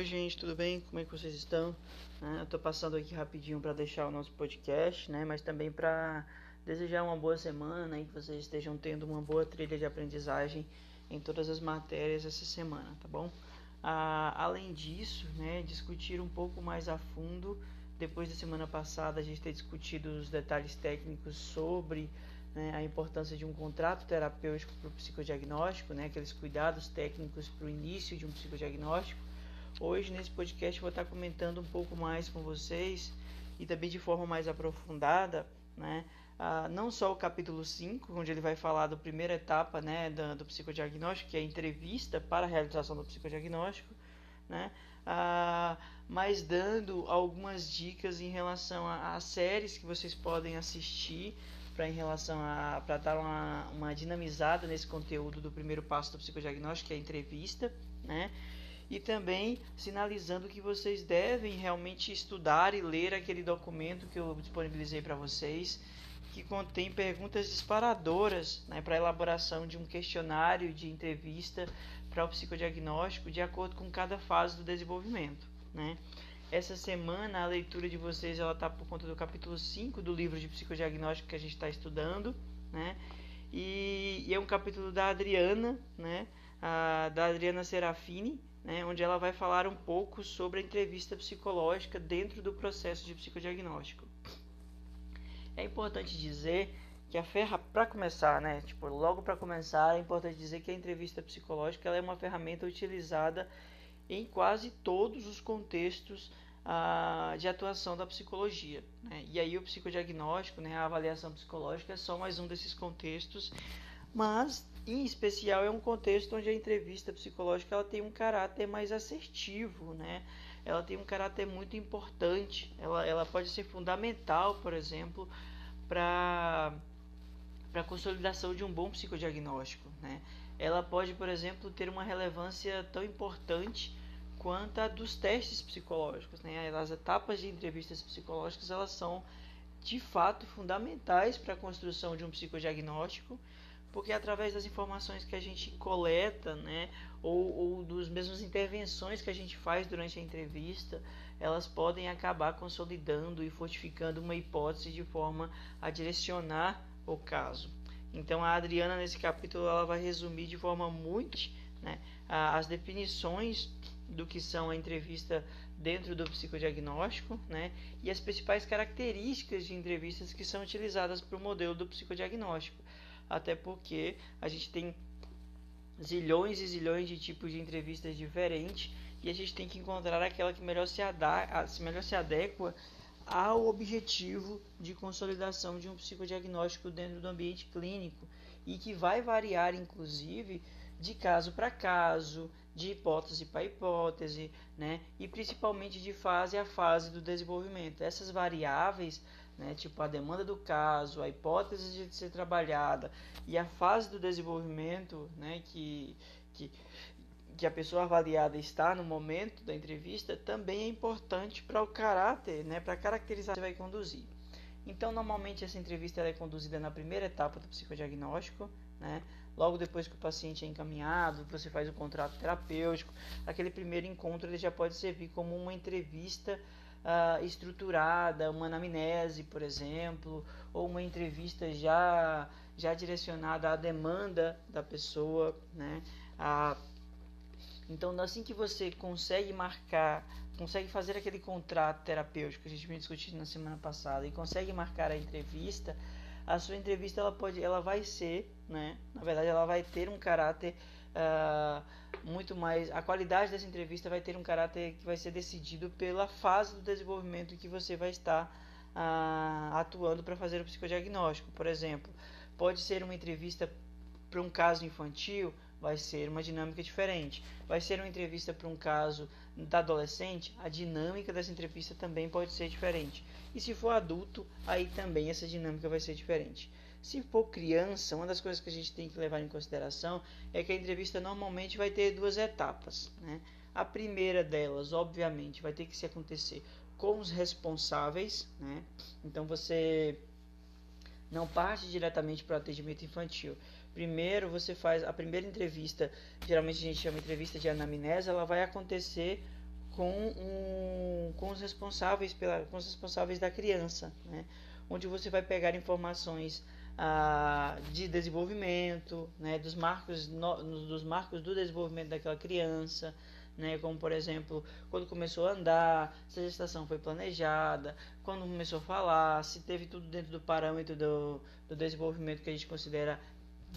Oi, gente, tudo bem? Como é que vocês estão? É, eu tô passando aqui rapidinho para deixar o nosso podcast, né? Mas também para desejar uma boa semana e que vocês estejam tendo uma boa trilha de aprendizagem em todas as matérias essa semana, tá bom? Ah, além disso, né, discutir um pouco mais a fundo. Depois da semana passada, a gente ter discutido os detalhes técnicos sobre né, a importância de um contrato terapêutico para o psicodiagnóstico, né, aqueles cuidados técnicos para o início de um psicodiagnóstico. Hoje, nesse podcast, eu vou estar comentando um pouco mais com vocês e também de forma mais aprofundada, né, ah, não só o capítulo 5, onde ele vai falar da primeira etapa né, do, do psicodiagnóstico, que é a entrevista para a realização do psicodiagnóstico, né, ah, mas dando algumas dicas em relação às séries que vocês podem assistir para em relação a para dar uma, uma dinamizada nesse conteúdo do primeiro passo do psicodiagnóstico, que é a entrevista, né? E também sinalizando que vocês devem realmente estudar e ler aquele documento que eu disponibilizei para vocês, que contém perguntas disparadoras né, para elaboração de um questionário de entrevista para o psicodiagnóstico de acordo com cada fase do desenvolvimento. Né? Essa semana a leitura de vocês está por conta do capítulo 5 do livro de psicodiagnóstico que a gente está estudando, né? E, e, é um capítulo da Adriana, né? A, da Adriana Serafini, né? Onde ela vai falar um pouco sobre a entrevista psicológica dentro do processo de psicodiagnóstico. É importante dizer que a ferra para começar, né? Tipo, logo para começar, é importante dizer que a entrevista psicológica é uma ferramenta utilizada em quase todos os contextos ah, de atuação da psicologia. Né? E aí o psicodiagnóstico, né, a avaliação psicológica é só mais um desses contextos, mas em especial é um contexto onde a entrevista psicológica ela tem um caráter mais assertivo, né? ela tem um caráter muito importante, ela, ela pode ser fundamental, por exemplo, para a consolidação de um bom psicodiagnóstico. Né? Ela pode, por exemplo, ter uma relevância tão importante quanto a dos testes psicológicos. Né? As etapas de entrevistas psicológicas elas são de fato fundamentais para a construção de um psicodiagnóstico, porque através das informações que a gente coleta, né, ou, ou dos mesmos intervenções que a gente faz durante a entrevista, elas podem acabar consolidando e fortificando uma hipótese de forma a direcionar o caso. Então a Adriana nesse capítulo ela vai resumir de forma muito né, as definições do que são a entrevista dentro do psicodiagnóstico, né? E as principais características de entrevistas que são utilizadas para o modelo do psicodiagnóstico. Até porque a gente tem zilhões e zilhões de tipos de entrevistas diferentes e a gente tem que encontrar aquela que melhor se, ada melhor se adequa ao objetivo de consolidação de um psicodiagnóstico dentro do ambiente clínico e que vai variar inclusive de caso para caso, de hipótese para hipótese, né? E principalmente de fase a fase do desenvolvimento. Essas variáveis, né, tipo a demanda do caso, a hipótese de ser trabalhada e a fase do desenvolvimento, né, que, que, que a pessoa avaliada está no momento da entrevista, também é importante para o caráter, né, para caracterizar que vai conduzir. Então, normalmente essa entrevista é conduzida na primeira etapa do psicodiagnóstico, né? Logo depois que o paciente é encaminhado, você faz o contrato terapêutico, aquele primeiro encontro ele já pode servir como uma entrevista uh, estruturada, uma anamnese, por exemplo, ou uma entrevista já, já direcionada à demanda da pessoa. Né? Então, assim que você consegue marcar, consegue fazer aquele contrato terapêutico que a gente vinha discutindo na semana passada e consegue marcar a entrevista, a sua entrevista ela pode, ela vai ser, né? Na verdade, ela vai ter um caráter uh, muito mais. A qualidade dessa entrevista vai ter um caráter que vai ser decidido pela fase do desenvolvimento que você vai estar uh, atuando para fazer o psicodiagnóstico. Por exemplo, pode ser uma entrevista para um caso infantil, vai ser uma dinâmica diferente. Vai ser uma entrevista para um caso da adolescente, a dinâmica dessa entrevista também pode ser diferente. E se for adulto, aí também essa dinâmica vai ser diferente. Se for criança, uma das coisas que a gente tem que levar em consideração é que a entrevista normalmente vai ter duas etapas. Né? A primeira delas, obviamente, vai ter que se acontecer com os responsáveis. Né? Então você não parte diretamente para o atendimento infantil. Primeiro você faz a primeira entrevista, geralmente a gente chama de entrevista de anamnese, ela vai acontecer com, um, com os responsáveis pela, com os responsáveis da criança, né? onde você vai pegar informações de desenvolvimento, né? dos marcos no, dos marcos do desenvolvimento daquela criança, né? Como por exemplo, quando começou a andar, se a gestação foi planejada, quando começou a falar, se teve tudo dentro do parâmetro do, do desenvolvimento que a gente considera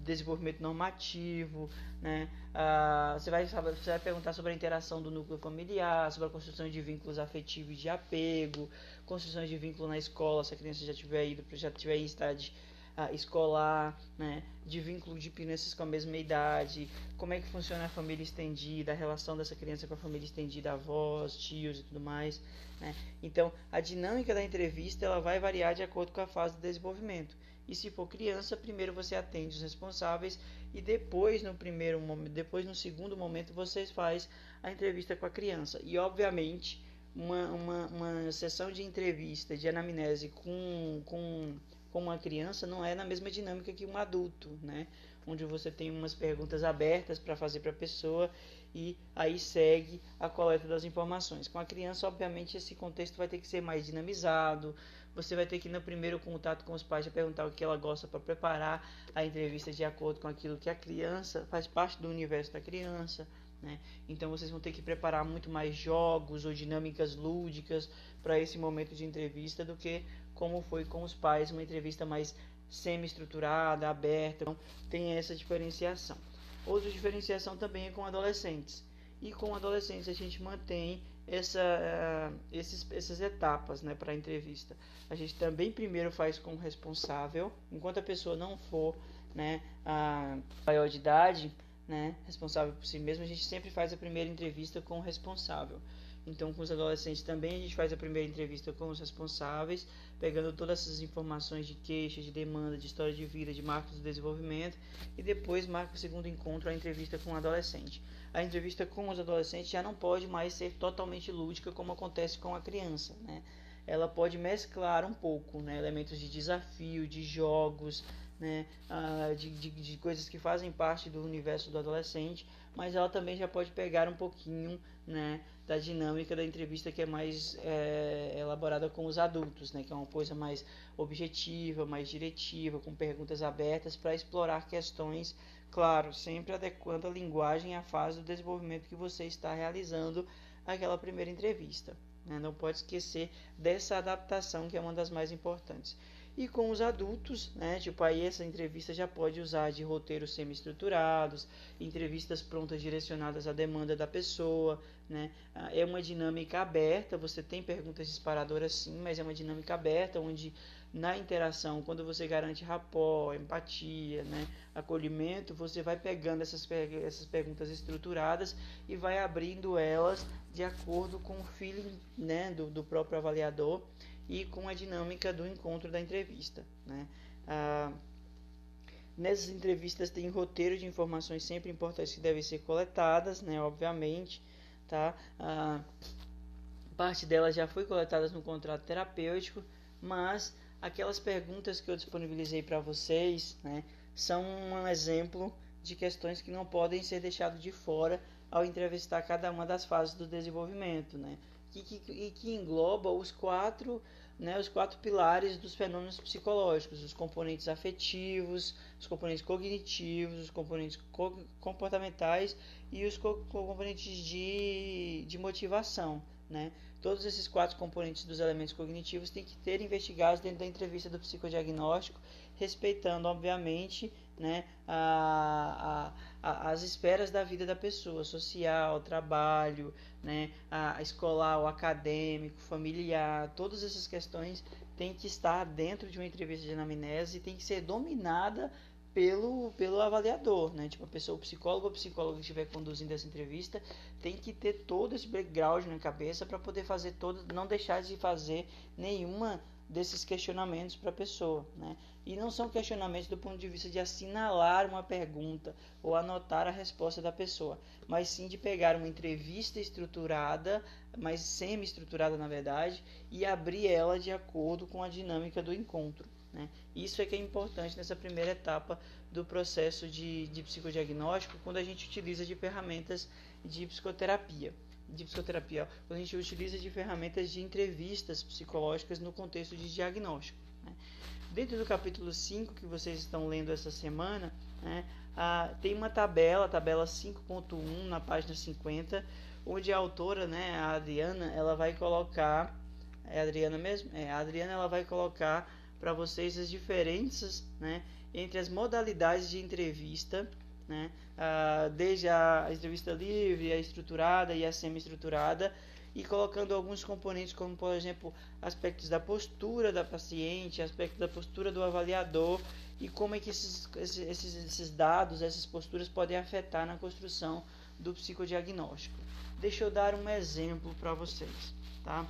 desenvolvimento normativo, né? Ah, você, vai, você vai perguntar sobre a interação do núcleo familiar, sobre a construção de vínculos afetivos de apego, construção de vínculo na escola, se a criança já tiver ido, já tiver em estágio uh, escolar, né? de vínculo de crianças com a mesma idade, como é que funciona a família estendida, a relação dessa criança com a família estendida, avós, tios e tudo mais. Né? Então, a dinâmica da entrevista ela vai variar de acordo com a fase do desenvolvimento. E se for criança, primeiro você atende os responsáveis e depois no primeiro depois no segundo momento você faz a entrevista com a criança. E obviamente uma, uma, uma sessão de entrevista, de anamnese com, com com uma criança não é na mesma dinâmica que um adulto, né? Onde você tem umas perguntas abertas para fazer para a pessoa e aí segue a coleta das informações. Com a criança, obviamente, esse contexto vai ter que ser mais dinamizado. Você vai ter que, no primeiro contato com os pais, perguntar o que ela gosta para preparar a entrevista de acordo com aquilo que a criança faz parte do universo da criança. Né? Então vocês vão ter que preparar muito mais jogos ou dinâmicas lúdicas para esse momento de entrevista do que como foi com os pais, uma entrevista mais semi-estruturada, aberta. Então, tem essa diferenciação. Outra diferenciação também é com adolescentes. E com adolescentes a gente mantém essa, uh, esses, essas etapas né, para a entrevista. A gente também primeiro faz com o responsável, enquanto a pessoa não for né, a maior de idade, né, responsável por si mesmo, a gente sempre faz a primeira entrevista com o responsável. Então, com os adolescentes também a gente faz a primeira entrevista com os responsáveis, pegando todas essas informações de queixa, de demanda, de história de vida, de marcos de desenvolvimento, e depois marca o segundo encontro, a entrevista com o adolescente. A entrevista com os adolescentes já não pode mais ser totalmente lúdica como acontece com a criança, né? Ela pode mesclar um pouco, né? Elementos de desafio, de jogos, né? De, de, de coisas que fazem parte do universo do adolescente, mas ela também já pode pegar um pouquinho, né? da dinâmica da entrevista que é mais é, elaborada com os adultos, né? que é uma coisa mais objetiva, mais diretiva, com perguntas abertas para explorar questões, claro, sempre adequando a linguagem à fase do desenvolvimento que você está realizando aquela primeira entrevista. Né? Não pode esquecer dessa adaptação que é uma das mais importantes. E com os adultos, né, tipo aí essa entrevista já pode usar de roteiros semi-estruturados, entrevistas prontas direcionadas à demanda da pessoa, né? Ah, é uma dinâmica aberta, você tem perguntas disparadoras sim, mas é uma dinâmica aberta onde na interação, quando você garante rapó, empatia, né, acolhimento, você vai pegando essas, essas perguntas estruturadas e vai abrindo elas de acordo com o feeling né, do, do próprio avaliador e com a dinâmica do encontro da entrevista. Né? Ah, nessas entrevistas tem roteiro de informações sempre importantes que devem ser coletadas, né, obviamente. Tá? Ah, parte delas já foi coletadas no contrato terapêutico, mas aquelas perguntas que eu disponibilizei para vocês né, são um exemplo de questões que não podem ser deixadas de fora ao entrevistar cada uma das fases do desenvolvimento. Né? Que, que, e que engloba os quatro, né, os quatro pilares dos fenômenos psicológicos, os componentes afetivos, os componentes cognitivos, os componentes co comportamentais e os co componentes de, de motivação. Né? Todos esses quatro componentes dos elementos cognitivos têm que ter investigados dentro da entrevista do psicodiagnóstico, respeitando, obviamente, né, a, a, a, as esferas da vida da pessoa, social, trabalho, né, a, escolar, o acadêmico, familiar, todas essas questões têm que estar dentro de uma entrevista de anamnese e tem que ser dominada pelo, pelo avaliador, né? Tipo, a pessoa, o psicólogo ou psicólogo que estiver conduzindo essa entrevista tem que ter todo esse background na cabeça para poder fazer todo, não deixar de fazer nenhuma desses questionamentos para a pessoa, né? E não são questionamentos do ponto de vista de assinalar uma pergunta ou anotar a resposta da pessoa, mas sim de pegar uma entrevista estruturada, mas semi-estruturada na verdade, e abrir ela de acordo com a dinâmica do encontro. Né? Isso é que é importante nessa primeira etapa do processo de, de psicodiagnóstico, quando a gente utiliza de ferramentas de psicoterapia. de psicoterapia, quando a gente utiliza de ferramentas de entrevistas psicológicas no contexto de diagnóstico. Né? Dentro do capítulo 5 que vocês estão lendo essa semana, né, tem uma tabela, tabela 5.1 na página 50, onde a autora, né, a Adriana, ela vai colocar, é a Adriana mesmo? É, a Adriana ela vai colocar para vocês as diferenças, né, entre as modalidades de entrevista, né, desde a entrevista livre, a estruturada e a semi-estruturada, e colocando alguns componentes, como por exemplo aspectos da postura da paciente, aspectos da postura do avaliador e como é que esses, esses, esses dados, essas posturas podem afetar na construção do psicodiagnóstico. Deixa eu dar um exemplo para vocês, tá?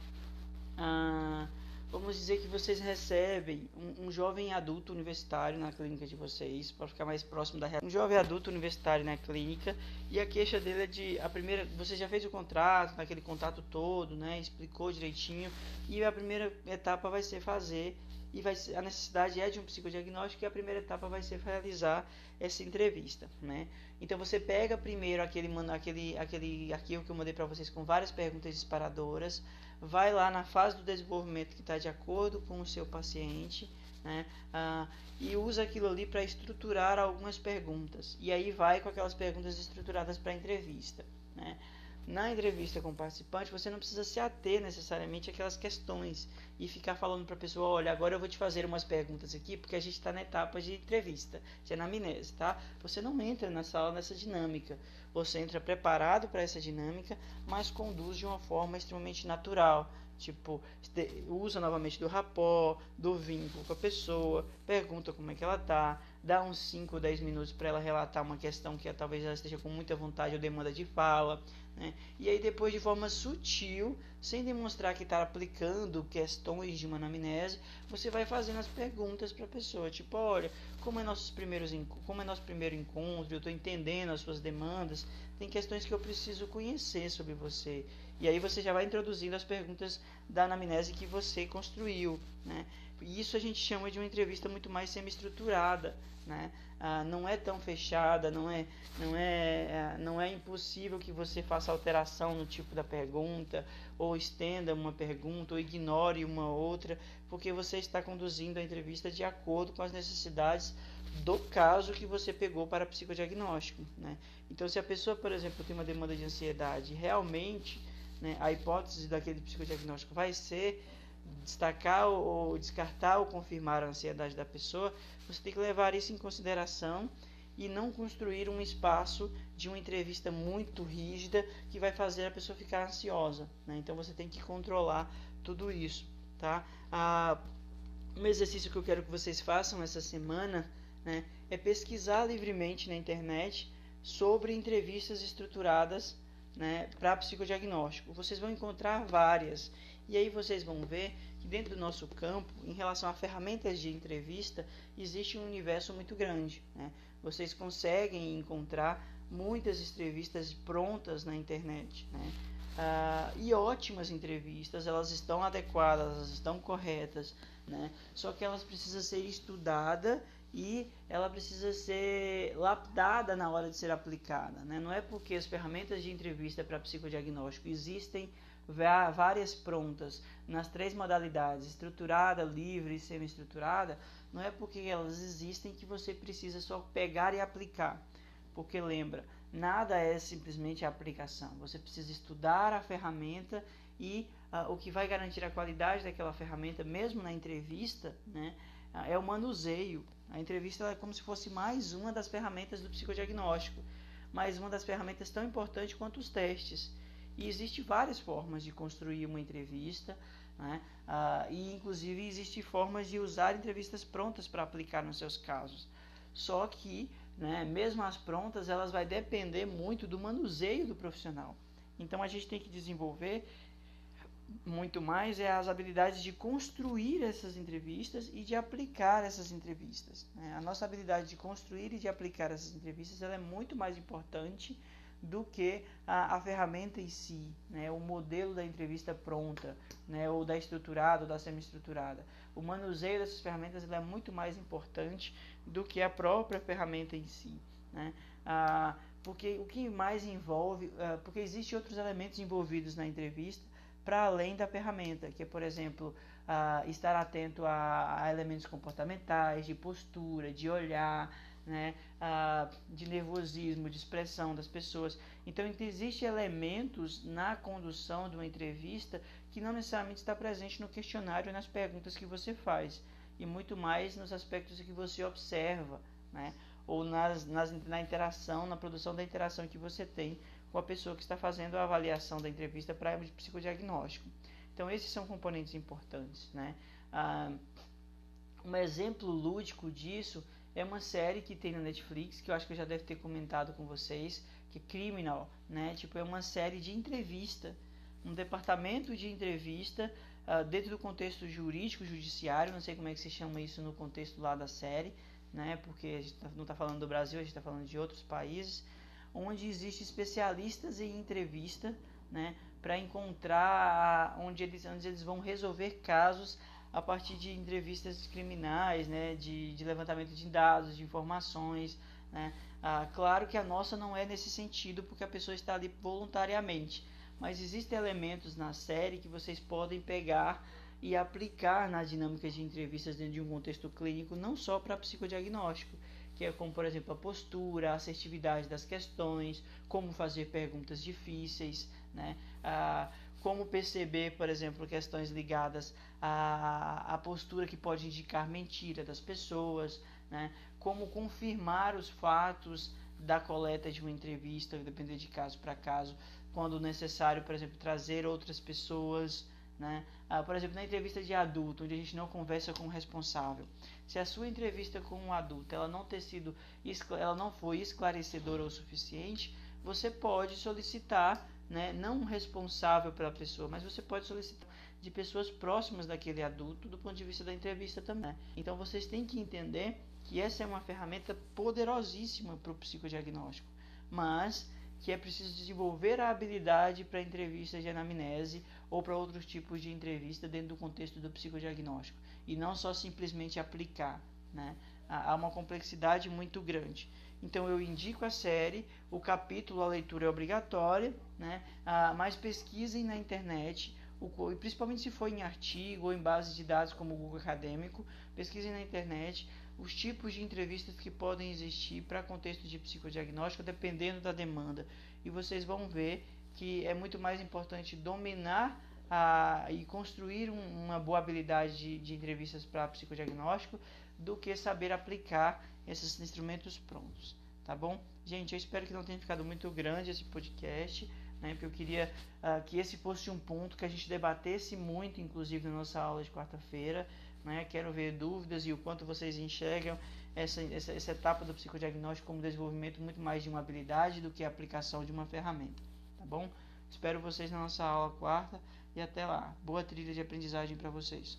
Ah, vamos dizer que vocês recebem um, um, jovem adulto universitário na clínica de vocês, para ficar mais próximo da realidade. Um jovem adulto universitário na clínica e a queixa dele é de a primeira, você já fez o contrato, naquele contato todo, né, explicou direitinho e a primeira etapa vai ser fazer e vai a necessidade é de um psicodiagnóstico e a primeira etapa vai ser realizar essa entrevista, né? Então você pega primeiro aquele aquele aquele arquivo que eu mandei para vocês com várias perguntas disparadoras, vai lá na fase do desenvolvimento que está de acordo com o seu paciente, né? Ah, e usa aquilo ali para estruturar algumas perguntas. E aí vai com aquelas perguntas estruturadas para a entrevista, né? Na entrevista com o participante, você não precisa se ater necessariamente àquelas questões e ficar falando para a pessoa: olha, agora eu vou te fazer umas perguntas aqui, porque a gente está na etapa de entrevista, de anamnese, tá? Você não entra na sala nessa dinâmica. Você entra preparado para essa dinâmica, mas conduz de uma forma extremamente natural. Tipo, usa novamente do rapó, do vínculo com a pessoa, pergunta como é que ela tá, dá uns 5 ou 10 minutos para ela relatar uma questão que talvez ela esteja com muita vontade ou demanda de fala. Né? E aí depois de forma sutil, sem demonstrar que está aplicando questões de uma anamnese, você vai fazendo as perguntas para a pessoa, tipo, olha, como é nossos primeiros como é nosso primeiro encontro, eu estou entendendo as suas demandas, tem questões que eu preciso conhecer sobre você. E aí você já vai introduzindo as perguntas da anamnese que você construiu, né? E isso a gente chama de uma entrevista muito mais semi-estruturada, né? Ah, não é tão fechada, não é, não, é, é, não é impossível que você faça alteração no tipo da pergunta, ou estenda uma pergunta, ou ignore uma outra, porque você está conduzindo a entrevista de acordo com as necessidades do caso que você pegou para psicodiagnóstico. Né? Então, se a pessoa, por exemplo, tem uma demanda de ansiedade, realmente né, a hipótese daquele psicodiagnóstico vai ser destacar ou descartar ou confirmar a ansiedade da pessoa, você tem que levar isso em consideração e não construir um espaço de uma entrevista muito rígida que vai fazer a pessoa ficar ansiosa. Né? Então você tem que controlar tudo isso. Tá? Ah, um exercício que eu quero que vocês façam essa semana né, é pesquisar livremente na internet sobre entrevistas estruturadas né, para psicodiagnóstico. Vocês vão encontrar várias. E aí vocês vão ver que dentro do nosso campo, em relação a ferramentas de entrevista, existe um universo muito grande. Né? Vocês conseguem encontrar muitas entrevistas prontas na internet. Né? Ah, e ótimas entrevistas, elas estão adequadas, elas estão corretas, né? Só que elas precisam ser estudadas e ela precisa ser lapidada na hora de ser aplicada, né? Não é porque as ferramentas de entrevista para psicodiagnóstico existem várias prontas nas três modalidades, estruturada, livre e semi-estruturada, não é porque elas existem que você precisa só pegar e aplicar. Porque lembra, nada é simplesmente a aplicação. Você precisa estudar a ferramenta e uh, o que vai garantir a qualidade daquela ferramenta, mesmo na entrevista, né, é o manuseio. A entrevista é como se fosse mais uma das ferramentas do psicodiagnóstico, mais uma das ferramentas tão importantes quanto os testes. E existem várias formas de construir uma entrevista, né? Ah, e inclusive existem formas de usar entrevistas prontas para aplicar nos seus casos. Só que, né, mesmo as prontas, elas vai depender muito do manuseio do profissional. Então a gente tem que desenvolver muito mais é as habilidades de construir essas entrevistas e de aplicar essas entrevistas. Né? A nossa habilidade de construir e de aplicar essas entrevistas ela é muito mais importante do que a, a ferramenta em si, né, o modelo da entrevista pronta, né, ou da estruturada ou da semi-estruturada. O manuseio dessas ferramentas é muito mais importante do que a própria ferramenta em si. Né? Ah, porque o que mais envolve, uh, porque existem outros elementos envolvidos na entrevista para além da ferramenta, que é, por exemplo, uh, estar atento a, a, elementos comportamentais, de postura, de olhar, né, uh, de nervosismo, de expressão das pessoas. Então, existem elementos na condução de uma entrevista que não necessariamente está presente no questionário nas perguntas que você faz, e muito mais nos aspectos que você observa, né, ou nas, nas, na interação, na produção da interação que você tem com a pessoa que está fazendo a avaliação da entrevista para psicodiagnóstico. Então, esses são componentes importantes. Né? Ah, um exemplo lúdico disso é uma série que tem na Netflix, que eu acho que eu já deve ter comentado com vocês, que é Criminal, né? Tipo, é uma série de entrevista, um departamento de entrevista uh, dentro do contexto jurídico, judiciário, não sei como é que se chama isso no contexto lá da série, né? Porque a gente tá, não está falando do Brasil, a gente está falando de outros países, onde existem especialistas em entrevista, né? Para encontrar onde eles, onde eles vão resolver casos a partir de entrevistas criminais, né? De, de levantamento de dados, de informações, né? Ah, claro que a nossa não é nesse sentido, porque a pessoa está ali voluntariamente, mas existem elementos na série que vocês podem pegar e aplicar nas dinâmicas de entrevistas dentro de um contexto clínico, não só para psicodiagnóstico, que é como, por exemplo, a postura, a assertividade das questões, como fazer perguntas difíceis, né? Ah, como perceber, por exemplo, questões ligadas à, à postura que pode indicar mentira das pessoas, né? como confirmar os fatos da coleta de uma entrevista, dependendo de caso para caso, quando necessário, por exemplo, trazer outras pessoas né? Ah, por exemplo, na entrevista de adulto, onde a gente não conversa com o responsável, se a sua entrevista com um adulto ela não ter sido, ela não foi esclarecedora o suficiente, você pode solicitar, né, não um responsável pela pessoa, mas você pode solicitar de pessoas próximas daquele adulto do ponto de vista da entrevista também. Então vocês têm que entender que essa é uma ferramenta poderosíssima para o psicodiagnóstico, mas que é preciso desenvolver a habilidade para entrevistas de anamnese ou para outros tipos de entrevista dentro do contexto do psicodiagnóstico e não só simplesmente aplicar, né? Há uma complexidade muito grande. Então eu indico a série, o capítulo, a leitura é obrigatória, né? Ah, mas pesquisem na internet, o, principalmente se for em artigo ou em base de dados como o Google Acadêmico, pesquisem na internet os tipos de entrevistas que podem existir para contexto de psicodiagnóstico, dependendo da demanda. E vocês vão ver que é muito mais importante dominar a, e construir um, uma boa habilidade de, de entrevistas para psicodiagnóstico do que saber aplicar esses instrumentos prontos. Tá bom? Gente, eu espero que não tenha ficado muito grande esse podcast, né? Porque eu queria uh, que esse fosse um ponto que a gente debatesse muito, inclusive na nossa aula de quarta-feira, né? Quero ver dúvidas e o quanto vocês enxergam essa, essa, essa etapa do psicodiagnóstico como desenvolvimento muito mais de uma habilidade do que a aplicação de uma ferramenta, tá bom? Espero vocês na nossa aula quarta e até lá. Boa trilha de aprendizagem para vocês.